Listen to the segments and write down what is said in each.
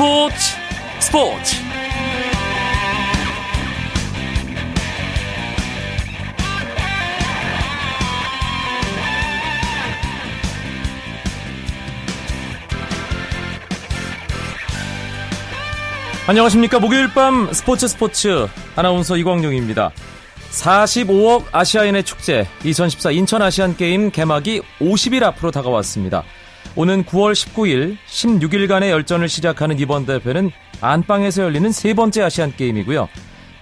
스포츠 스포츠. 안녕하십니까. 목요일 밤 스포츠 스포츠 아나운서 이광용입니다. 45억 아시아인의 축제 2014 인천 아시안게임 개막이 50일 앞으로 다가왔습니다 오는 9월 19일 16일간의 열전을 시작하는 이번 대회는 안방에서 열리는 세 번째 아시안 게임이고요.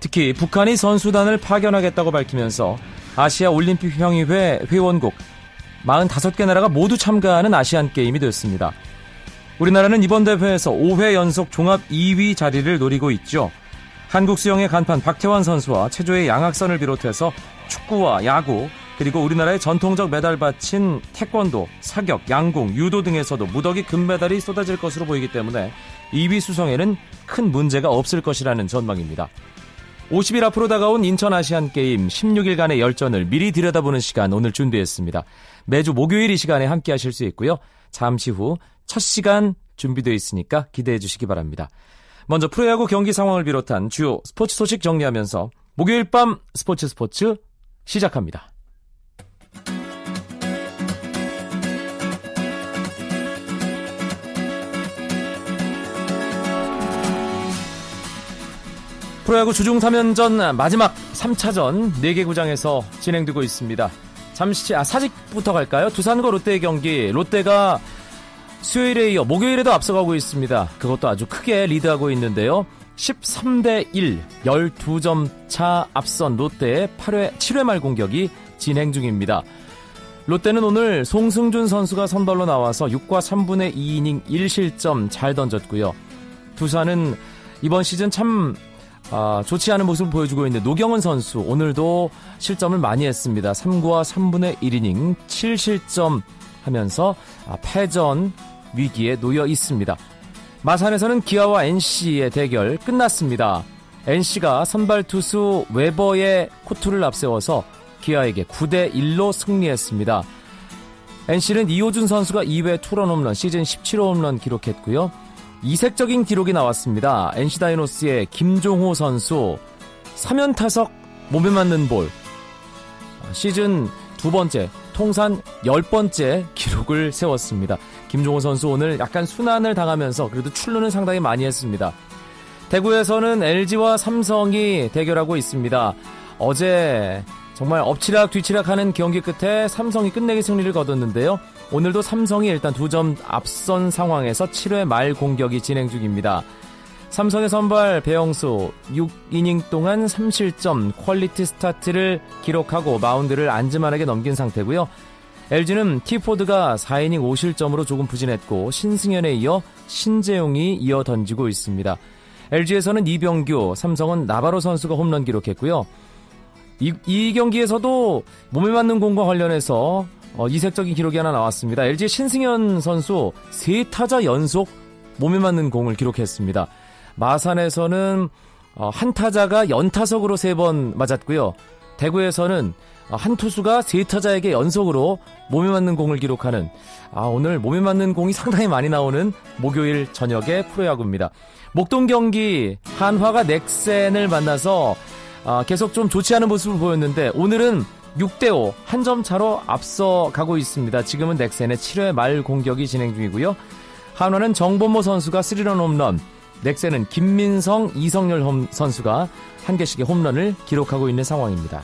특히 북한이 선수단을 파견하겠다고 밝히면서 아시아 올림픽 평의회 회원국 45개 나라가 모두 참가하는 아시안 게임이 됐습니다. 우리나라는 이번 대회에서 5회 연속 종합 2위 자리를 노리고 있죠. 한국 수영의 간판 박태환 선수와 체조의 양학선을 비롯해서 축구와 야구, 그리고 우리나라의 전통적 메달받친 태권도, 사격, 양궁, 유도 등에서도 무더기 금메달이 쏟아질 것으로 보이기 때문에 2위 수성에는 큰 문제가 없을 것이라는 전망입니다. 50일 앞으로 다가온 인천 아시안 게임 16일간의 열전을 미리 들여다보는 시간 오늘 준비했습니다. 매주 목요일 이 시간에 함께 하실 수 있고요. 잠시 후 첫 시간 준비되어 있으니까 기대해 주시기 바랍니다. 먼저 프로야구 경기 상황을 비롯한 주요 스포츠 소식 정리하면서 목요일 밤 스포츠 스포츠 시작합니다. 프로야구 주중 3연전 마지막 3차전 4개 구장에서 진행되고 있습니다. 잠시 아 사직부터 갈까요? 두산과 롯데의 경기 롯데가 수요일에 이어 목요일에도 앞서가고 있습니다. 그것도 아주 크게 리드하고 있는데요. 13대 1, 12점 차 앞선 롯데의 8회, 7회 말 공격이 진행 중입니다. 롯데는 오늘 송승준 선수가 선발로 나와서 6과 3분의 2이닝 1실점 잘 던졌고요. 두산은 이번 시즌 참 아, 좋지 않은 모습을 보여주고 있는 노경은 선수 오늘도 실점을 많이 했습니다. 3구와 3분의 1이닝 7실점 하면서 아, 패전 위기에 놓여 있습니다. 마산에서는 기아와 NC의 대결 끝났습니다. NC가 선발 투수 웨버의 코트를 앞세워서 기아에게 9대 1로 승리했습니다. NC는 이호준 선수가 2회 투런 홈런 시즌 17호 홈런 기록했고요. 이색적인 기록이 나왔습니다. NC 다이노스의 김종호 선수 3연 타석 몸에 맞는 볼 시즌 두 번째 통산 10번째 기록을 세웠습니다. 김종호 선수 오늘 약간 수난을 당하면서 그래도 출루는 상당히 많이 했습니다. 대구에서는 LG와 삼성이 대결하고 있습니다. 어제 정말 엎치락 뒤치락 하는 경기 끝에 삼성이 끝내기 승리를 거뒀는데요. 오늘도 삼성이 일단 두 점 앞선 상황에서 7회 말 공격이 진행 중입니다. 삼성의 선발 배영수 6이닝 동안 3실점 quality start를 기록하고 마운드를 안지만에게 넘긴 상태고요. LG는 티포드가 4이닝 5실점으로 조금 부진했고 신승현에 이어 신재용이 이어 던지고 있습니다. LG에서는 이병규, 삼성은 나바로 선수가 홈런 기록했고요. 이, 이 경기에서도 몸에 맞는 공과 관련해서 어, 이색적인 기록이 하나 나왔습니다. LG 신승현 선수 세 타자 연속 몸에 맞는 공을 기록했습니다. 마산에서는 어, 한 타자가 연타석으로 세 번 맞았고요. 대구에서는 어, 한 투수가 세 타자에게 연속으로 몸에 맞는 공을 기록하는 아 오늘 몸에 맞는 공이 상당히 많이 나오는 목요일 저녁의 프로야구입니다. 목동 경기 한화가 넥센을 만나서 아, 계속 좀 좋지 않은 모습을 보였는데 오늘은 6대5 한 점 차로 앞서 가고 있습니다. 지금은 넥센의 7회 말 공격이 진행 중이고요. 한화는 정범모 선수가 3런 홈런, 넥센은 김민성, 이성열 선수가 한 개씩의 홈런을 기록하고 있는 상황입니다.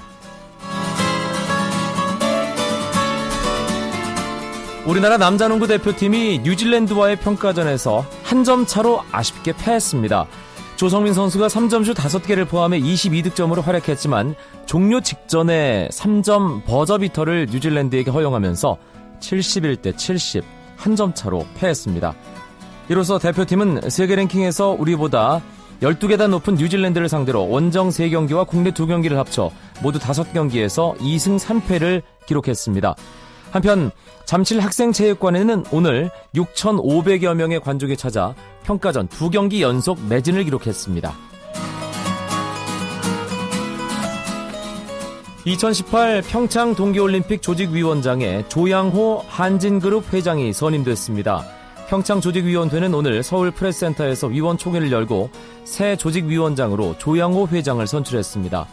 우리나라 남자농구 대표팀이 뉴질랜드와의 평가전에서 한 점 차로 아쉽게 패했습니다. 조성민 선수가 3점슛 5개를 포함해 22득점으로 활약했지만 종료 직전에 3점 버저비터를 뉴질랜드에게 허용하면서 71대 70 한 점 차로 패했습니다. 이로써 대표팀은 세계 랭킹에서 우리보다 12계단 높은 뉴질랜드를 상대로 원정 3경기와 국내 2경기를 합쳐 모두 5경기에서 2승 3패를 기록했습니다. 한편 잠실 학생체육관에는 오늘 6,500여 명의 관중이 찾아 평가전 두 경기 연속 매진을 기록했습니다. 2018 평창 동계올림픽 조직위원장에 조양호 한진그룹 회장이 선임됐습니다. 평창 조직위원회는 오늘 서울 프레스센터에서 위원 총회를 열고 새 조직위원장으로 조양호 회장을 선출했습니다.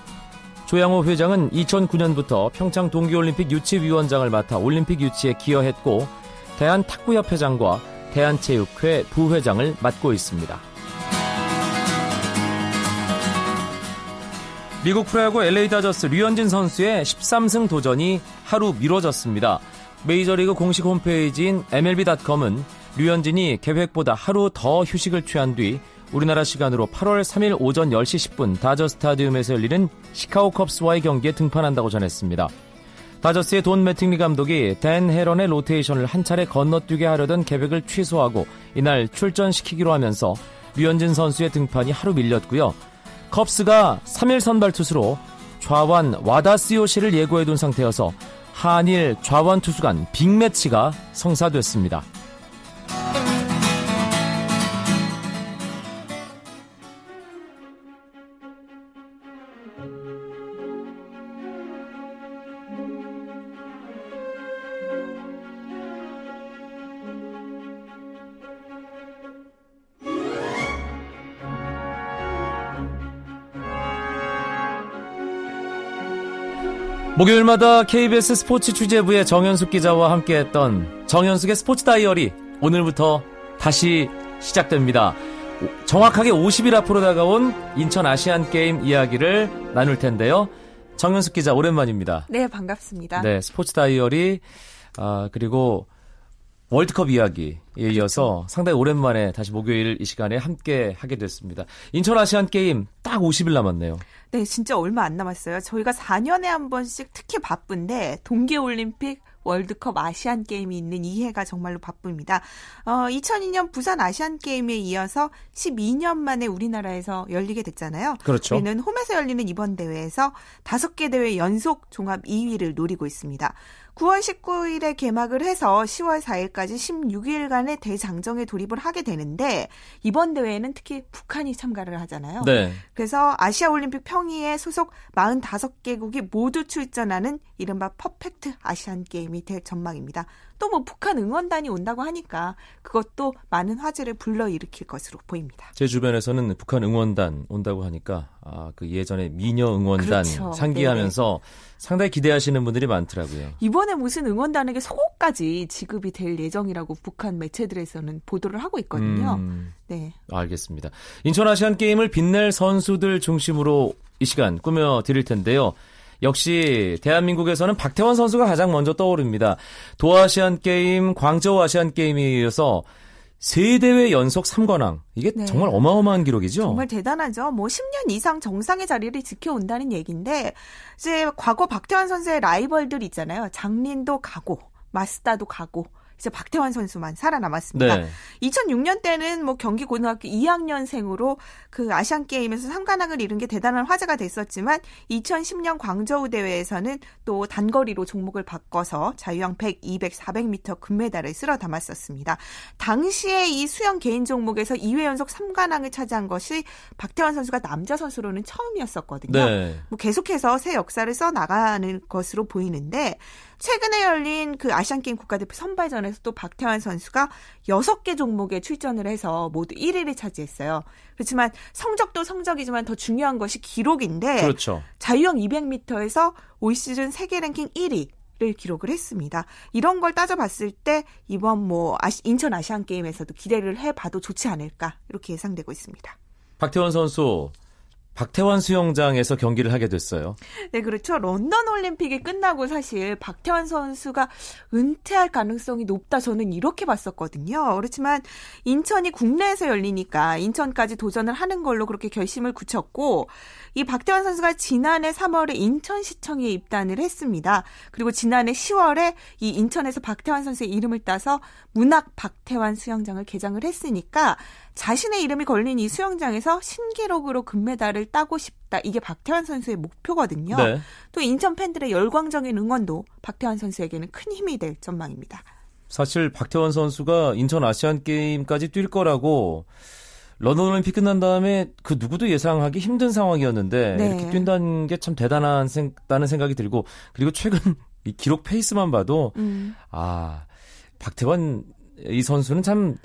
조양호 회장은 2009년부터 평창 동계올림픽 유치위원장을 맡아 올림픽 유치에 기여했고 대한탁구협회장과 대한체육회 부회장을 맡고 있습니다. 미국 프로야구 LA 다저스 류현진 선수의 13승 도전이 하루 미뤄졌습니다. 메이저리그 공식 홈페이지인 MLB.com은 류현진이 계획보다 하루 더 휴식을 취한 뒤 우리나라 시간으로 8월 3일 오전 10시 10분 다저 스타디움에서 열리는 시카고 컵스와의 경기에 등판한다고 전했습니다. 다저스의 돈 매팅리 감독이 댄 헤런의 로테이션을 한 차례 건너뛰게 하려던 계획을 취소하고 이날 출전시키기로 하면서 류현진 선수의 등판이 하루 밀렸고요. 컵스가 3일 선발 투수로 좌완 와다스요시를 예고해둔 상태여서 한일 좌완 투수 간 빅매치가 성사됐습니다. 목요일마다 KBS 스포츠 취재부의 정현숙 기자와 함께했던 정현숙의 스포츠 다이어리 오늘부터 다시 시작됩니다. 정확하게 50일 앞으로 다가온 인천 아시안 게임 이야기를 나눌 텐데요. 정현숙 기자 오랜만입니다. 네, 반갑습니다. 네, 스포츠 다이어리 아, 그리고 월드컵 이야기에 이어서 그렇죠. 상당히 오랜만에 다시 목요일 이 시간에 함께 하게 됐습니다. 인천 아시안 게임 딱 50일 남았네요. 네, 진짜 얼마 안 남았어요. 저희가 4년에 한 번씩 특히 바쁜데 동계올림픽 월드컵 아시안 게임이 있는 이 해가 정말로 바쁩니다. 어, 2002년 부산 아시안 게임에 이어서 12년 만에 우리나라에서 열리게 됐잖아요. 그렇죠. 우리는 홈에서 열리는 이번 대회에서 5개 대회 연속 종합 2위를 노리고 있습니다. 9월 19일에 개막을 해서 10월 4일까지 16일간의 대장정에 돌입을 하게 되는데 이번 대회에는 특히 북한이 참가를 하잖아요. 네. 그래서 아시아 올림픽 평의에 소속 45개국이 모두 출전하는 이른바 퍼펙트 아시안 게임이 될 전망입니다. 또 뭐 북한 응원단이 온다고 하니까 그것도 많은 화제를 불러일으킬 것으로 보입니다. 제 주변에서는 북한 응원단 온다고 하니까 아, 그 예전에 미녀 응원단 그렇죠. 상기하면서 네네. 상당히 기대하시는 분들이 많더라고요. 이번에 무슨 응원단에게 속옷까지 지급이 될 예정이라고 북한 매체들에서는 보도를 하고 있거든요. 음, 네. 알겠습니다. 인천 아시안 게임을 빛낼 선수들 중심으로 이 시간 꾸며 드릴 텐데요. 역시 대한민국에서는 박태원 선수가 가장 먼저 떠오릅니다. 도아시안 게임, 광저우 아시안 게임에 이어서 세 대회 연속 3관왕. 이게 네. 정말 어마어마한 기록이죠? 정말 대단하죠. 뭐 10년 이상 정상의 자리를 지켜온다는 얘기인데 이제 과거 박태환 선수의 라이벌들 있잖아요. 장린도 가고 마스다도 가고 이제 박태환 선수만 살아남았습니다. 네. 2006년 때는 뭐 경기 고등학교 2학년생으로 그 아시안 게임에서 3관왕을 이룬 게 대단한 화제가 됐었지만 2010년 광저우 대회에서는 또 단거리로 종목을 바꿔서 자유형 100, 200, 400m 금메달을 쓸어 담았었습니다. 당시에 이 수영 개인 종목에서 2회 연속 3관왕을 차지한 것이 박태환 선수가 남자 선수로는 처음이었었거든요. 네. 뭐 계속해서 새 역사를 써 나가는 것으로 보이는데 최근에 열린 그 아시안게임 국가대표 선발전에서 또 박태환 선수가 6개 종목에 출전을 해서 모두 1위를 차지했어요. 그렇지만 성적도 성적이지만 더 중요한 것이 기록인데 그렇죠. 자유형 200m에서 올 시즌 세계 랭킹 1위 를 기록을 했습니다. 이런 걸 따져봤을 때 이번 뭐 아시, 인천 아시안 게임에서도 기대를 해봐도 좋지 않을까 이렇게 예상되고 있습니다. 박태원 선수 박태환 수영장에서 경기를 하게 됐어요. 네, 그렇죠. 런던 올림픽이 끝나고 사실 박태환 선수가 은퇴할 가능성이 높다 저는 이렇게 봤었거든요. 그렇지만 인천이 국내에서 열리니까 인천까지 도전을 하는 걸로 그렇게 결심을 굳혔고 이 박태환 선수가 지난해 3월에 인천시청에 입단을 했습니다. 그리고 지난해 10월에 이 인천에서 박태환 선수의 이름을 따서 문학 박태환 수영장을 개장을 했으니까 자신의 이름이 걸린 이 수영장에서 신기록으로 금메달을 따고 싶다. 이게 박태환 선수의 목표거든요. 네. 또 인천 팬들의 열광적인 응원도 박태환 선수에게는 큰 힘이 될 전망입니다. 사실 박태환 선수가 인천 아시안 게임까지 뛸 거라고 런던 올림픽 끝난 다음에 그 누구도 예상하기 힘든 상황이었는데 네. 이렇게 뛴다는 게 참 대단한 생, 다는 생각이 들고 그리고 최근 이 기록 페이스만 봐도 음. 아 박태환 이 선수는 참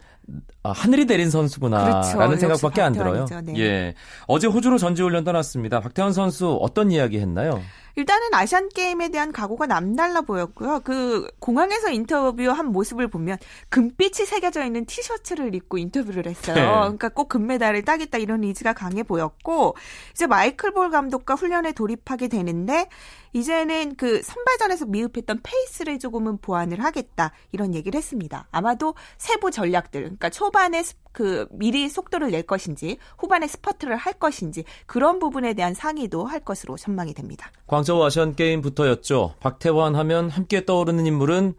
아, 하늘이 내린 선수구나라는 그렇죠. 생각밖에 안 들어요. 네. 예. 어제 호주로 전지훈련 떠났습니다. 박태환 선수 어떤 이야기 했나요? 일단은 아시안 게임에 대한 각오가 남달라 보였고요. 그 공항에서 인터뷰한 모습을 보면 금빛이 새겨져 있는 티셔츠를 입고 인터뷰를 했어요. 네. 그러니까 꼭 금메달을 따겠다 이런 의지가 강해 보였고 이제 마이클 볼 감독과 훈련에 돌입하게 되는데 이제는 그 선발전에서 미흡했던 페이스를 조금은 보완을 하겠다 이런 얘기를 했습니다. 아마도 세부 전략들, 그러니까 초반에 그 미리 속도를 낼 것인지 후반에 스퍼트를 할 것인지 그런 부분에 대한 상의도 할 것으로 전망이 됩니다. 광저우 아시안 게임부터였죠. 박태환 하면 함께 떠오르는 인물은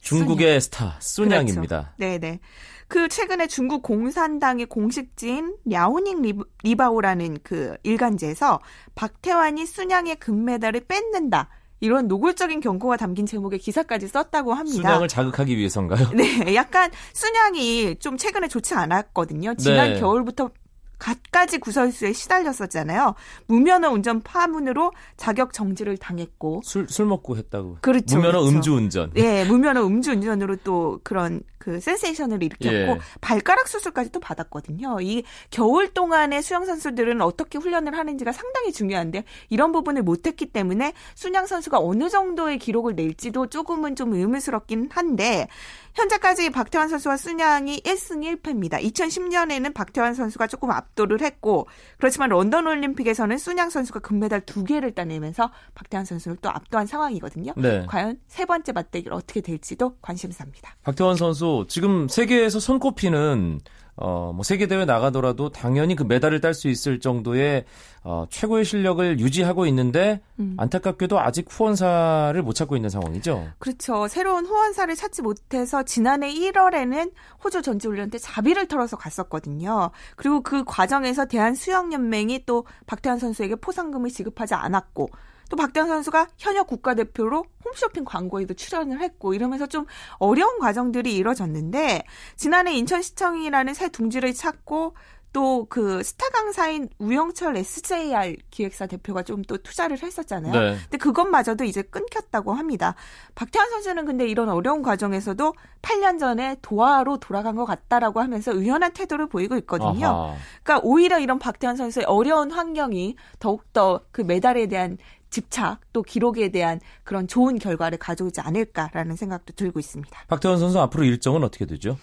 중국의 쑨양. 스타 쑨양입니다. 그렇죠. 네네. 그 최근에 중국 공산당의 공식지인 랴오닝 리바오라는 그 일간지에서 박태환이 쑨양의 금메달을 뺏는다. 이런 노골적인 경고가 담긴 제목의 기사까지 썼다고 합니다. 쑨양을 자극하기 위해서인가요? 네, 약간 순양이 좀 최근에 좋지 않았거든요. 지난 네. 겨울부터 갖가지 구설수에 시달렸었잖아요. 무면허 운전 파문으로 자격 정지를 당했고 술 술 먹고 했다고. 그렇죠. 무면허 그렇죠. 음주 운전. 네, 무면허 음주 운전으로 또 그런 그 센세이션을 일으켰고 예. 발가락 수술까지 또 받았거든요. 이 겨울 동안에 수영 선수들은 어떻게 훈련을 하는지가 상당히 중요한데 이런 부분을 못했기 때문에 순양 선수가 어느 정도의 기록을 낼지도 조금은 좀 의문스럽긴 한데 현재까지 박태환 선수와 순양이 1승 1패입니다. 2010년에는 박태환 선수가 조금 압도를 했고 그렇지만 런던 올림픽에서는 순양 선수가 금메달 두 개를 따내면서 박태환 선수를 또 압도한 상황이거든요. 네. 과연 세 번째 맞대결 어떻게 될지도 관심사입니다. 박태환 선수 지금 세계에서 손꼽히는 어, 뭐 세계 대회 나가더라도 당연히 그 메달을 딸 수 있을 정도의 어, 최고의 실력을 유지하고 있는데 음. 안타깝게도 아직 후원사를 못 찾고 있는 상황이죠. 그렇죠. 새로운 후원사를 찾지 못해서 지난해 1월에는 호주 전지훈련 때 자비를 털어서 갔었거든요. 그리고 그 과정에서 대한수영연맹이 또 박태환 선수에게 포상금을 지급하지 않았고 또 박대환 선수가 현역 국가대표로 홈쇼핑 광고에도 출연을 했고 이러면서 좀 어려운 과정들이 이뤄졌는데 지난해 인천시청이라는 새 둥지를 찾고 또 그 스타 강사인 우영철 SJR 기획사 대표가 좀 또 투자를 했었잖아요. 네. 근데 그것마저도 이제 끊겼다고 합니다. 박태환 선수는 근데 이런 어려운 과정에서도 8년 전에 도하로 돌아간 것 같다라고 하면서 의연한 태도를 보이고 있거든요. 아하. 그러니까 오히려 이런 박태환 선수의 어려운 환경이 더욱더 그 메달에 대한 집착 또 기록에 대한 그런 좋은 결과를 가져오지 않을까라는 생각도 들고 있습니다. 박태원 선수 앞으로 일정은 어떻게 되죠?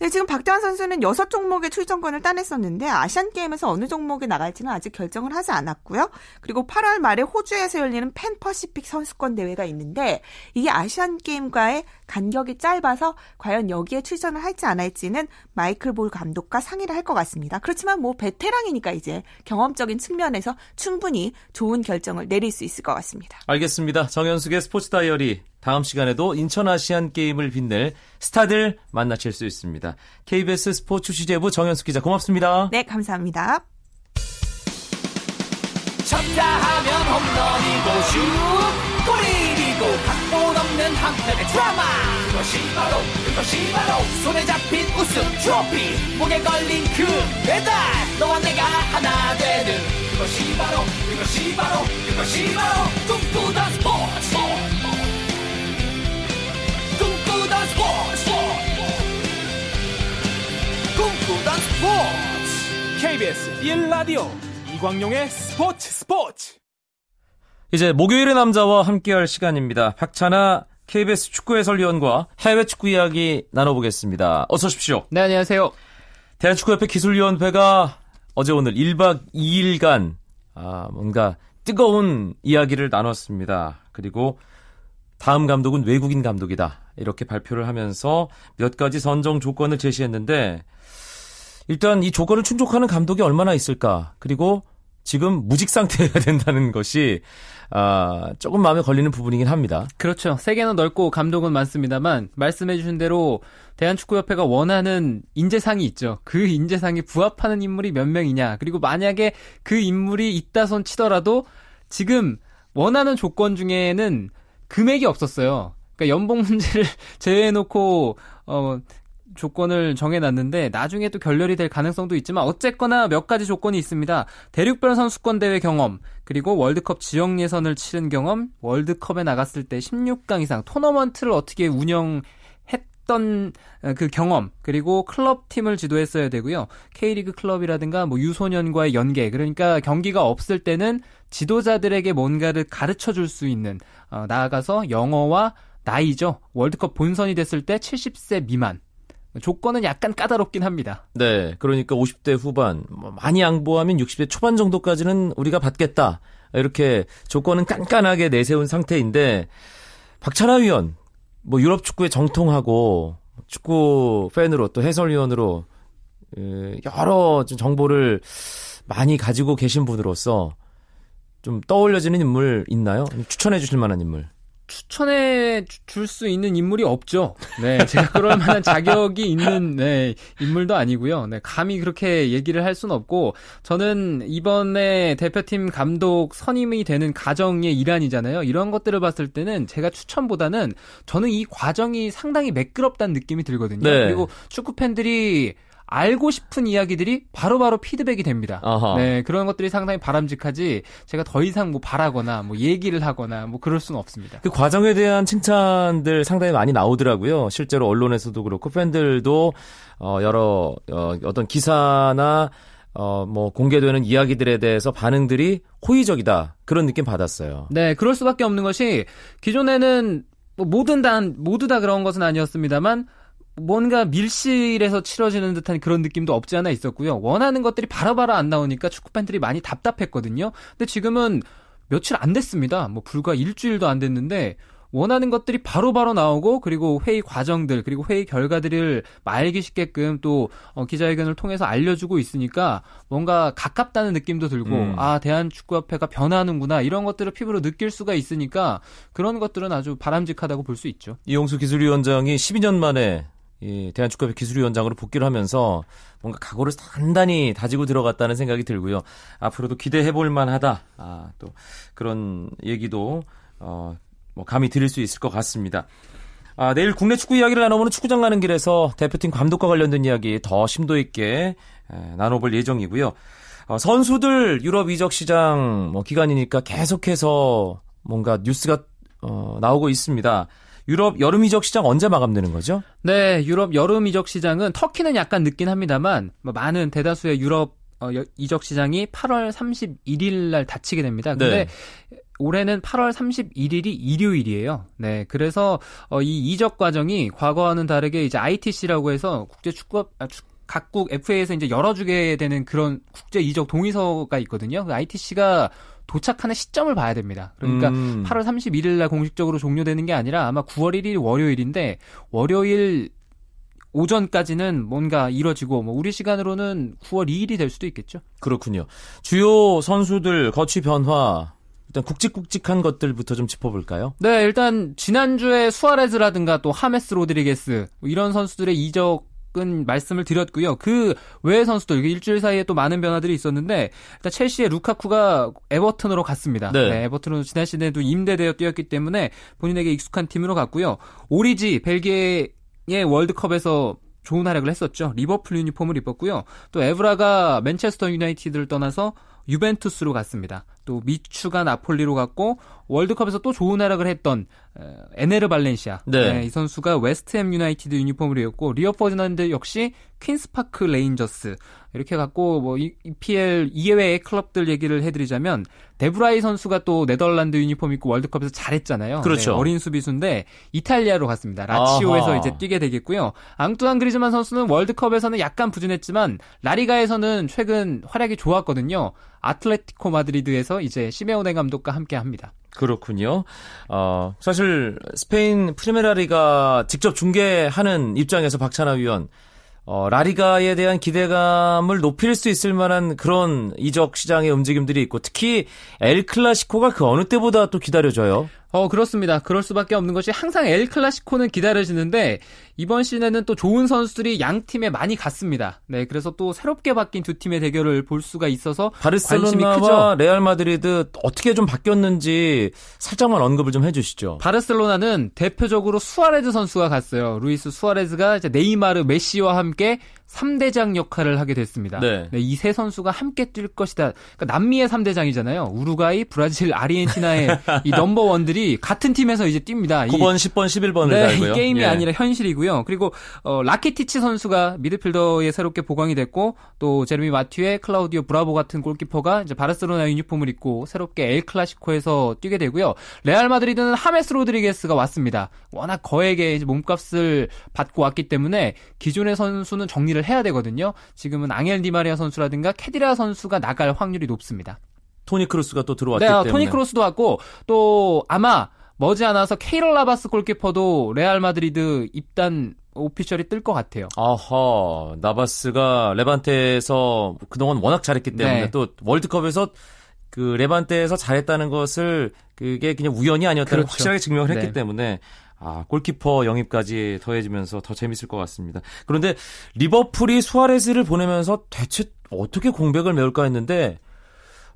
네, 지금 박대환 선수는 여섯 종목의 출전권을 따냈었는데 아시안 게임에서 어느 종목에 나갈지는 아직 결정을 하지 않았고요. 그리고 8월 말에 호주에서 열리는 팬 퍼시픽 선수권 대회가 있는데 이게 아시안 게임과의 간격이 짧아서 과연 여기에 출전을 할지 안 할지는 마이클 볼 감독과 상의를 할 것 같습니다. 그렇지만 뭐 베테랑이니까 이제 경험적인 측면에서 충분히 좋은 결정을 내릴 수 있을 것 같습니다. 알겠습니다. 정현숙의 스포츠 다이어리 다음 시간에도 인천 아시안 게임을 빛낼 스타들 만나실 수 있습니다. KBS 스포츠 취재부 정현숙 기자 고맙습니다. 네, 감사합니다. 쳤다 하면 홈런이고 슛 골이고 각본 없는 한편의 드라마 그것이 바로 그것이 바로 손에 잡힌 우승 트로피 목에 걸린 그 배달 너와 내가 하나 되는 그것이 바로 그것이 바로 그것이 바로 꿈꾸던 스포 KBS 1라디오 이광용의 스포츠 스포츠 이제 목요일의 남자와 함께할 시간입니다. 박찬아 KBS 축구 해설위원과 해외 축구 이야기 나눠보겠습니다. 어서 오십시오. 네, 안녕하세요. 대한축구협회 기술위원회가 어제 오늘 1박 2일간 아, 뭔가 뜨거운 이야기를 나눴습니다. 그리고 다음 감독은 외국인 감독이다. 이렇게 발표를 하면서 몇 가지 선정 조건을 제시했는데 일단 이 조건을 충족하는 감독이 얼마나 있을까? 그리고 지금 무직 상태여야 된다는 것이 아, 조금 마음에 걸리는 부분이긴 합니다. 그렇죠. 세계는 넓고 감독은 많습니다만 말씀해 주신 대로 대한축구협회가 원하는 인재상이 있죠. 그 인재상이 부합하는 인물이 몇 명이냐. 그리고 만약에 그 인물이 있다 손 치더라도 지금 원하는 조건 중에는 금액이 없었어요. 그러니까 연봉 문제를 제외해놓고 어 조건을 정해놨는데 나중에 또 결렬이 될 가능성도 있지만 어쨌거나 몇 가지 조건이 있습니다. 대륙별 선수권 대회 경험, 그리고 월드컵 지역 예선을 치른 경험, 월드컵에 나갔을 때 16강 이상 토너먼트를 어떻게 운영 했던 그 경험 그리고 클럽 팀을 지도했어야 되고요. K리그 클럽이라든가 뭐 유소년과의 연계 그러니까 경기가 없을 때는 지도자들에게 뭔가를 가르쳐 줄 수 있는 어, 나아가서 영어와 나이죠. 월드컵 본선이 됐을 때 70세 미만 조건은 약간 까다롭긴 합니다. 네, 그러니까 50대 후반 뭐 많이 양보하면 60대 초반 정도까지는 우리가 받겠다. 이렇게 조건은 깐깐하게 내세운 상태인데 박찬하 위원 뭐 유럽 축구에 정통하고 축구 팬으로 또 해설위원으로 여러 정보를 많이 가지고 계신 분으로서 좀 떠올려지는 인물 있나요? 추천해 주실 만한 인물. 추천해 줄 수 있는 인물이 없죠. 네, 제가 그럴 만한 자격이 있는 네, 인물도 아니고요. 네, 감히 그렇게 얘기를 할 수는 없고 저는 이번에 대표팀 감독 선임이 되는 과정의 일환이잖아요. 이런 것들을 봤을 때는 제가 추천보다는 저는 이 과정이 상당히 매끄럽다는 느낌이 들거든요. 네. 그리고 축구 팬들이 알고 싶은 이야기들이 바로바로 바로 피드백이 됩니다. 아하. 네, 그런 것들이 상당히 바람직하지 제가 더 이상 뭐 바라거나 뭐 얘기를 하거나 뭐 그럴 수는 없습니다. 그 과정에 대한 칭찬들 상당히 많이 나오더라고요. 실제로 언론에서도 그렇고 팬들도 어 여러 어 어떤 기사나 어, 뭐, 공개되는 이야기들에 대해서 반응들이 호의적이다. 그런 느낌 받았어요. 네, 그럴 수밖에 없는 것이, 기존에는, 뭐, 모든 다, 모두 다 그런 것은 아니었습니다만, 뭔가 밀실에서 치러지는 듯한 그런 느낌도 없지 않아 있었고요. 원하는 것들이 바로바로 안 나오니까 축구 팬들이 많이 답답했거든요. 근데 지금은 며칠 안 됐습니다. 뭐 불과 일주일도 안 됐는데 원하는 것들이 바로바로 바로 나오고 그리고 회의 과정들 그리고 회의 결과들을 말기 쉽게끔 또 어, 기자회견을 통해서 알려주고 있으니까 뭔가 가깝다는 느낌도 들고 음. 아 대한축구협회가 변하는구나 이런 것들을 피부로 느낄 수가 있으니까 그런 것들은 아주 바람직하다고 볼 수 있죠. 이용수 기술위원장이 12년 만에 이 대한축구협회 기술위원장으로 복귀를 하면서 뭔가 각오를 단단히 다지고 들어갔다는 생각이 들고요. 앞으로도 기대해 볼 만하다. 아, 또 그런 얘기도 어, 뭐 감히 드릴 수 있을 것 같습니다. 아, 내일 국내 축구 이야기를 나눠보는 축구장 가는 길에서 대표팀 감독과 관련된 이야기 더 심도 있게 에, 나눠볼 예정이고요. 어, 선수들 유럽 이적 시장 뭐 기간이니까 계속해서 뭔가 뉴스가 어, 나오고 있습니다. 유럽 여름 이적 시장 언제 마감되는 거죠? 네, 유럽 여름 이적 시장은 터키는 약간 늦긴 합니다만 뭐 많은 대다수의 유럽 어, 이적 시장이 8월 31일 날 닫히게 됩니다. 근데 네. 올해는 8월 31일이 일요일이에요. 네, 그래서 어, 이 이적 과정이 과거와는 다르게 이제 ITC라고 해서 국제 축구 아, 축, 각국 FA에서 이제 열어주게 되는 그런 국제 이적 동의서가 있거든요. 그 ITC가 도착하는 시점을 봐야 됩니다. 그러니까 음. 8월 31일 날 공식적으로 종료되는 게 아니라 아마 9월 1일 월요일인데 월요일 오전까지는 뭔가 이뤄지고 뭐 우리 시간으로는 9월 2일이 될 수도 있겠죠. 그렇군요. 주요 선수들 거취 변화 일단 굵직굵직한 것들부터 좀 짚어볼까요? 네, 일단 지난주에 수아레즈라든가 또 하메스 로드리게스 뭐 이런 선수들의 이적 은 말씀을 드렸고요. 그 외의 선수들 일주일 사이에 또 많은 변화들이 있었는데 일단 첼시의 루카쿠가 에버튼으로 갔습니다. 네. 네 에버튼으로 지난 시즌에도 임대되어 뛰었기 때문에 본인에게 익숙한 팀으로 갔고요. 오리지 벨기에의 월드컵에서 좋은 활약을 했었죠. 리버풀 유니폼을 입었고요. 또 에브라가 맨체스터 유나이티드를 떠나서 유벤투스로 갔습니다. 또 미추가 나폴리로 갔고 월드컵에서 또 좋은 활약을 했던 에네르 발렌시아 네. 네, 이 선수가 웨스트햄 유나이티드 유니폼을 입었고 리오 퍼디난드 역시 퀸스파크 레인저스 이렇게 갔고 뭐 EPL 이외의 클럽들 얘기를 해드리자면 데 브라이 선수가 또 네덜란드 유니폼 입고 월드컵에서 잘했잖아요. 그렇죠. 네, 어린 수비수인데 이탈리아로 갔습니다. 라치오에서 아하. 이제 뛰게 되겠고요. 앙뚜안 그리즈만 선수는 월드컵에서는 약간 부진했지만 라리가에서는 최근 활약이 좋았거든요. 아틀레티코 마드리드에서 이제 시메오네 감독과 함께 합니다. 그렇군요. 어, 사실 스페인 프리메라리가 직접 중계하는 입장에서 박찬하 위원 어, 라리가에 대한 기대감을 높일 수 있을 만한 그런 이적 시장의 움직임들이 있고 특히 엘 클라시코가 그 어느 때보다 또 기다려져요. 어, 그렇습니다. 그럴 수밖에 없는 것이 항상 엘 클라시코는 기다려지는데 이번 시즌에는 또 좋은 선수들이 양 팀에 많이 갔습니다. 네, 그래서 또 새롭게 바뀐 두 팀의 대결을 볼 수가 있어서 바르셀로나와 레알 마드리드 어떻게 좀 바뀌었는지 살짝만 언급을 좀 해주시죠. 바르셀로나는 대표적으로 수아레즈 선수가 갔어요. 루이스 수아레즈가 이제 네이마르, 메시와 함께 3대장 역할을 하게 됐습니다. 네. 이 세 선수가 함께 뛸 것이다. 그러니까 남미의 3대장이잖아요. 우루과이, 브라질, 아르헨티나의 이 넘버원들이 같은 팀에서 이제 뜁니다. 9번, 10번, 11번을 네, 달고요. 이 게임이 예. 아니라 현실이고요. 그리고 어, 라키티치 선수가 미드필더에 새롭게 보강이 됐고 또 제레미 마티유에 클라우디오 브라보 같은 골키퍼가 이제 바르셀로나 유니폼을 입고 새롭게 엘 클라시코에서 뛰게 되고요. 레알 마드리드는 하메스 로드리게스가 왔습니다. 워낙 거액의 몸값을 받고 왔기 때문에 기존의 선수는 정리를 해야 되거든요. 지금은 앙헬 디마리아 선수라든가 케디라 선수가 나갈 확률이 높습니다. 토니 크로스가 또 들어왔기 네, 아, 때문에. 토니 크로스도 왔고 또 아마 머지않아서 케일러 나바스 골키퍼도 레알 마드리드 입단 official이 뜰 것 같아요. 아하, 나바스가 레반테에서 그동안 워낙 잘했기 때문에 네. 또 월드컵에서 그 레반테에서 잘했다는 것을 그게 그냥 우연이 아니었다는 그렇죠. 확실하게 증명을 했기 네. 때문에 아, 골키퍼 영입까지 더해지면서 더 재밌을 것 같습니다. 그런데 리버풀이 수아레스를 보내면서 대체 어떻게 공백을 메울까 했는데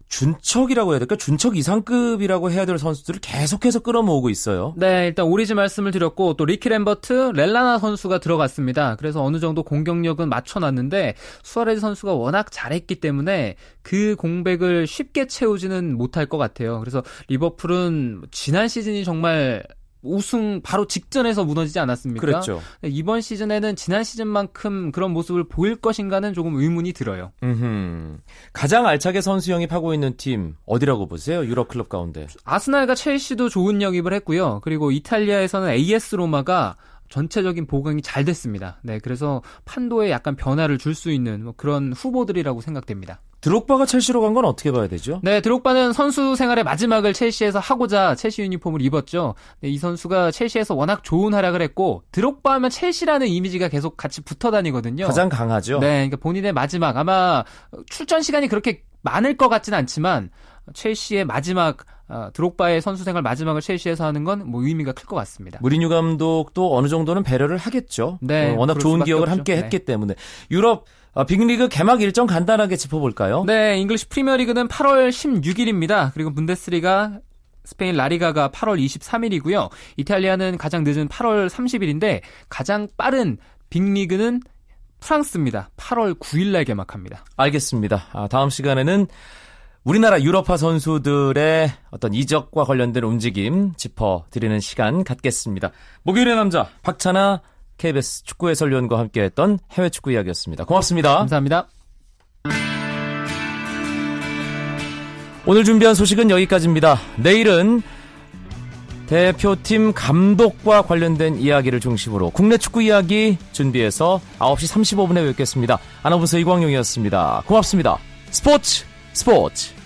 준척이라고 해야 될까? 준척 이상급이라고 해야 될 선수들을 계속해서 끌어모으고 있어요. 네, 일단 오리지 말씀을 드렸고 또 리키 램버트, 렐라나 선수가 들어갔습니다. 그래서 어느 정도 공격력은 맞춰놨는데 수아레즈 선수가 워낙 잘했기 때문에 그 공백을 쉽게 채우지는 못할 것 같아요. 그래서 리버풀은 지난 시즌이 정말 우승 바로 직전에서 무너지지 않았습니까? 그랬죠. 네, 이번 시즌에는 지난 시즌만큼 그런 모습을 보일 것인가는 조금 의문이 들어요. 음흠. 가장 알차게 선수 영입하고 있는 팀 어디라고 보세요? 유럽 클럽 가운데. 아스날과 첼시도 좋은 영입을 했고요. 그리고 이탈리아에서는 AS 로마가 전체적인 보강이 잘 됐습니다. 네, 그래서 판도에 약간 변화를 줄 수 있는 뭐 그런 후보들이라고 생각됩니다. 드록바가 첼시로 간 건 어떻게 봐야 되죠? 네, 드록바는 선수 생활의 마지막을 첼시에서 하고자 첼시 유니폼을 입었죠. 네, 이 선수가 첼시에서 워낙 좋은 활약을 했고 드록바 하면 첼시라는 이미지가 계속 같이 붙어 다니거든요. 가장 강하죠. 네, 그러니까 본인의 마지막 아마 출전 시간이 그렇게 많을 것 같지는 않지만 첼시의 마지막 어, 드록바의 선수 생활 마지막을 첼시에서 하는 건 뭐 의미가 클 것 같습니다. 무리뉴 감독도 어느 정도는 배려를 하겠죠. 네, 어, 워낙 좋은 기억을 그렇죠. 함께 네. 했기 때문에 유럽 아, 빅리그 개막 일정 간단하게 짚어볼까요? 네, 잉글리시 프리미어리그는 8월 16일입니다. 그리고 분데스리가 스페인 라리가가 8월 23일이고요. 이탈리아는 가장 늦은 8월 30일인데 가장 빠른 빅리그는 프랑스입니다. 8월 9일 날 개막합니다. 알겠습니다. 아, 다음 시간에는 우리나라 유럽파 선수들의 어떤 이적과 관련된 움직임 짚어드리는 시간 갖겠습니다. 목요일의 남자 박찬아 KBS 축구 해설위원과 함께했던 해외 축구 이야기였습니다. 고맙습니다. 감사합니다. 오늘 준비한 소식은 여기까지입니다. 내일은 대표팀 감독과 관련된 이야기를 중심으로 국내 축구 이야기 준비해서 9시 35분에 뵙겠습니다. 아나운서 이광용이었습니다. 고맙습니다. 스포츠 스포츠